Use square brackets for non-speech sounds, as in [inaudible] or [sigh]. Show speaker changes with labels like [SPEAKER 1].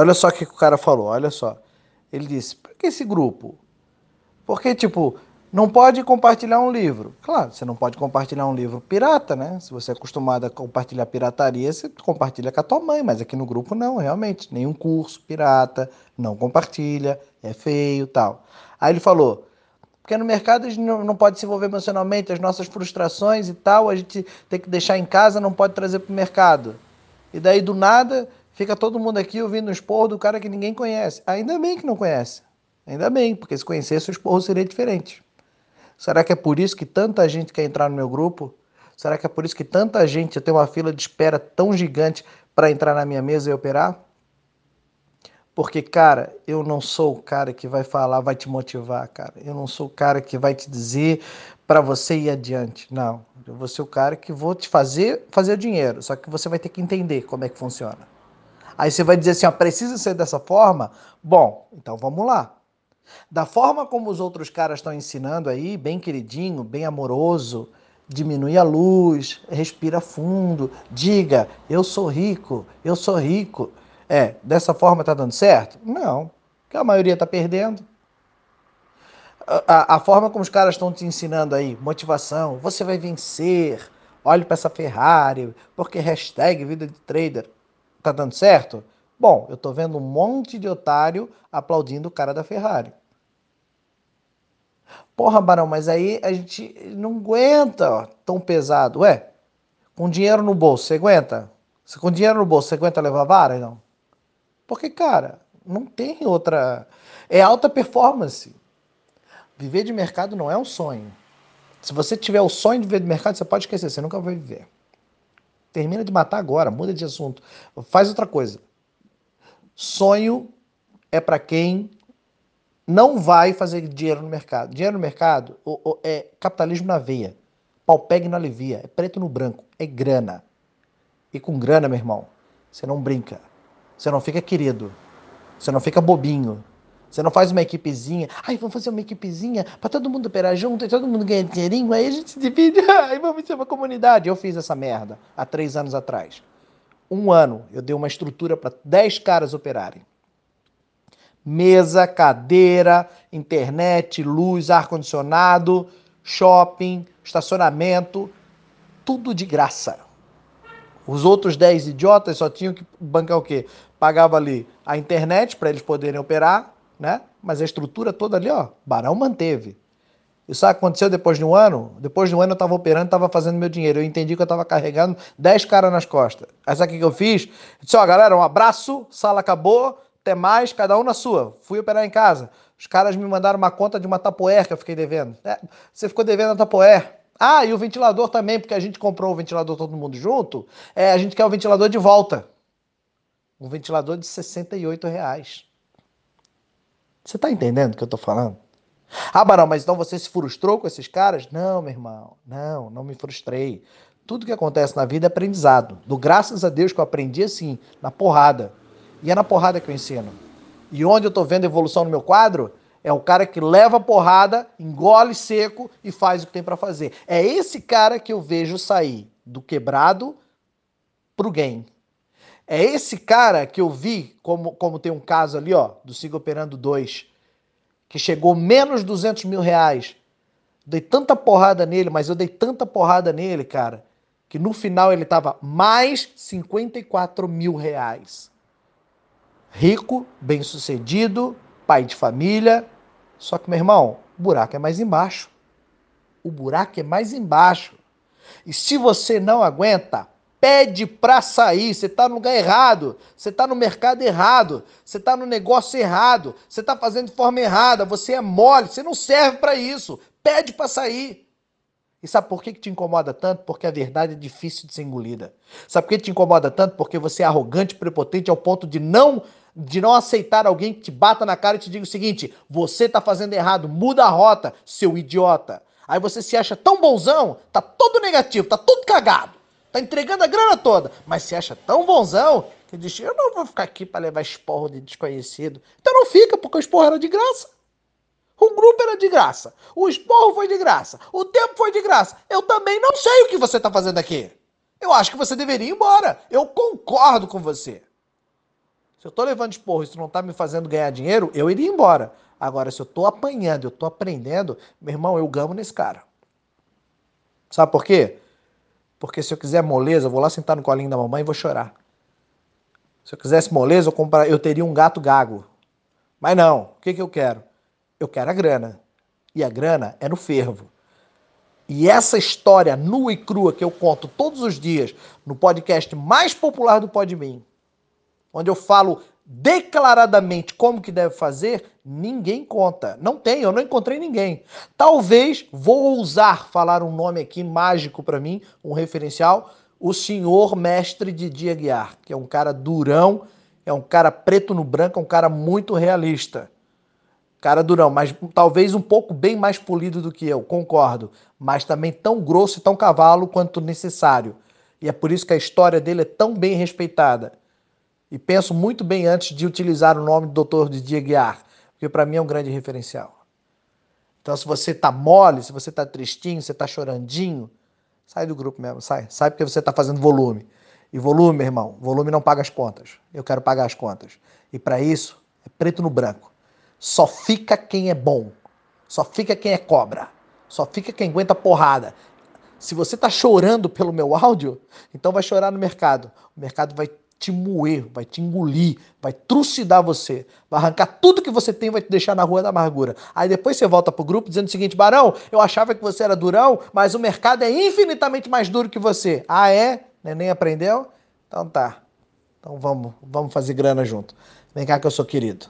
[SPEAKER 1] Olha só o que o cara falou, olha só. Ele disse: por que esse grupo? Porque, tipo, não pode compartilhar um livro. Claro, você não pode compartilhar um livro pirata, né? Se você é acostumado a compartilhar pirataria, você compartilha com a tua mãe, mas aqui no grupo não, realmente. Nenhum curso pirata, não compartilha, é feio tal. Aí ele falou. Porque no mercado a gente não pode se envolver emocionalmente, as nossas frustrações e tal, a gente tem que deixar em casa, não pode trazer para o mercado. E daí do nada fica todo mundo aqui ouvindo um esporro do cara que ninguém conhece. Ainda bem que não conhece. Ainda bem, porque se conhecesse o esporro seria diferente. Será que é por isso que tanta gente quer entrar no meu grupo? Será que é por isso que tanta gente tem uma fila de espera tão gigante para entrar na minha mesa e operar? Porque, cara, eu não sou o cara que vai falar, vai te motivar, cara. Eu não sou o cara que vai te dizer para você ir adiante. Não. Eu vou ser o cara que vou te fazer fazer o dinheiro. Só que você vai ter que entender como é que funciona. Aí você vai dizer assim, ó, precisa ser dessa forma? Bom, então vamos lá. Da forma como os outros caras estão ensinando aí, bem queridinho, bem amoroso, diminui a luz, respira fundo, diga, eu sou rico, eu sou rico. É, dessa forma tá dando certo? Não, porque a maioria tá perdendo. A, a, a forma como os caras estão te ensinando aí, motivação, você vai vencer, olhe para essa Ferrari, porque hashtag vida de trader, tá dando certo? Bom, eu tô vendo um monte de otário aplaudindo o cara da Ferrari. Porra, Barão, mas aí a gente não aguenta ó, tão pesado. Ué, com dinheiro no bolso, você aguenta? Se com dinheiro no bolso, você aguenta levar vara? Não. Porque, cara, não tem outra. É alta performance. Viver de mercado não é um sonho. Se você tiver o sonho de viver de mercado, você pode esquecer, você nunca vai viver. Termina de matar agora, muda de assunto. Faz outra coisa. Sonho é para quem não vai fazer dinheiro no mercado. Dinheiro no mercado é capitalismo na veia. Pau pega e alivia. É preto no branco. É grana. E com grana, meu irmão, você não brinca. Você não fica querido. Você não fica bobinho. Você não faz uma equipezinha. Ai, vamos fazer uma equipezinha para todo mundo operar junto e todo mundo ganhar dinheirinho. Aí a gente se divide. [laughs] Aí vamos ser uma comunidade. Eu fiz essa merda há três anos atrás. Um ano eu dei uma estrutura para dez caras operarem mesa, cadeira, internet, luz, ar-condicionado, shopping, estacionamento, tudo de graça. Os outros 10 idiotas só tinham que bancar o quê? Pagava ali a internet para eles poderem operar, né? Mas a estrutura toda ali, ó, Barão manteve. Isso aconteceu depois de um ano? Depois de um ano eu estava operando, estava fazendo meu dinheiro. Eu entendi que eu estava carregando 10 caras nas costas. Aí sabe o que eu fiz? Eu disse, ó, galera, um abraço, sala acabou, até mais, cada um na sua. Fui operar em casa. Os caras me mandaram uma conta de uma tapoer que eu fiquei devendo. É, você ficou devendo a tapoer. Ah, e o ventilador também, porque a gente comprou o ventilador todo mundo junto. É, a gente quer o ventilador de volta. Um ventilador de 68 reais. Você tá entendendo o que eu tô falando? Ah, Barão, mas então você se frustrou com esses caras? Não, meu irmão. Não, não me frustrei. Tudo que acontece na vida é aprendizado. Do graças a Deus que eu aprendi assim, na porrada. E é na porrada que eu ensino. E onde eu tô vendo evolução no meu quadro é o cara que leva a porrada, engole seco e faz o que tem para fazer. É esse cara que eu vejo sair do quebrado pro game. É esse cara que eu vi, como, como tem um caso ali, ó, do Siga Operando 2, que chegou menos 200 mil reais. Dei tanta porrada nele, mas eu dei tanta porrada nele, cara, que no final ele tava mais 54 mil reais rico, bem-sucedido, pai de família. Só que, meu irmão, o buraco é mais embaixo. O buraco é mais embaixo. E se você não aguenta, pede para sair. Você está no lugar errado, você está no mercado errado, você está no negócio errado, você está fazendo de forma errada, você é mole, você não serve para isso. Pede para sair. E sabe por que, que te incomoda tanto? Porque a verdade é difícil de ser engolida. Sabe por que te incomoda tanto? Porque você é arrogante, prepotente ao ponto de não de não aceitar alguém que te bata na cara e te diga o seguinte: você tá fazendo errado, muda a rota, seu idiota. Aí você se acha tão bonzão, tá todo negativo, tá tudo cagado, tá entregando a grana toda, mas se acha tão bonzão que diz: eu não vou ficar aqui para levar esporro de desconhecido. Então não fica, porque o esporro era de graça. O grupo era de graça. O esporro foi de graça. O tempo foi de graça. Eu também não sei o que você tá fazendo aqui. Eu acho que você deveria ir embora. Eu concordo com você. Se eu tô levando esporro e isso não tá me fazendo ganhar dinheiro, eu iria embora. Agora, se eu tô apanhando, eu tô aprendendo, meu irmão, eu gamo nesse cara. Sabe por quê? Porque se eu quiser moleza, eu vou lá sentar no colinho da mamãe e vou chorar. Se eu quisesse moleza, eu, comprar, eu teria um gato gago. Mas não, o que, que eu quero? Eu quero a grana. E a grana é no fervo. E essa história nua e crua que eu conto todos os dias no podcast mais popular do Podmin, onde eu falo declaradamente como que deve fazer, ninguém conta. Não tem, eu não encontrei ninguém. Talvez vou ousar falar um nome aqui mágico para mim, um referencial, o senhor mestre de Dia Guiar, que é um cara durão, é um cara preto no branco, é um cara muito realista. Cara durão, mas talvez um pouco bem mais polido do que eu, concordo. Mas também tão grosso e tão cavalo quanto necessário. E é por isso que a história dele é tão bem respeitada. E penso muito bem antes de utilizar o nome do Dr. Didier Guiar, porque para mim é um grande referencial. Então, se você tá mole, se você tá tristinho, você tá chorandinho, sai do grupo mesmo, sai. Sai porque você tá fazendo volume. E volume, meu irmão, volume não paga as contas. Eu quero pagar as contas. E para isso, é preto no branco. Só fica quem é bom. Só fica quem é cobra. Só fica quem aguenta porrada. Se você está chorando pelo meu áudio, então vai chorar no mercado. O mercado vai te moer, vai te engolir, vai trucidar você, vai arrancar tudo que você tem vai te deixar na rua da amargura. Aí depois você volta pro grupo dizendo o seguinte: Barão, eu achava que você era durão, mas o mercado é infinitamente mais duro que você. Ah, é? Nem aprendeu? Então tá. Então vamos, vamos fazer grana junto. Vem cá que eu sou querido.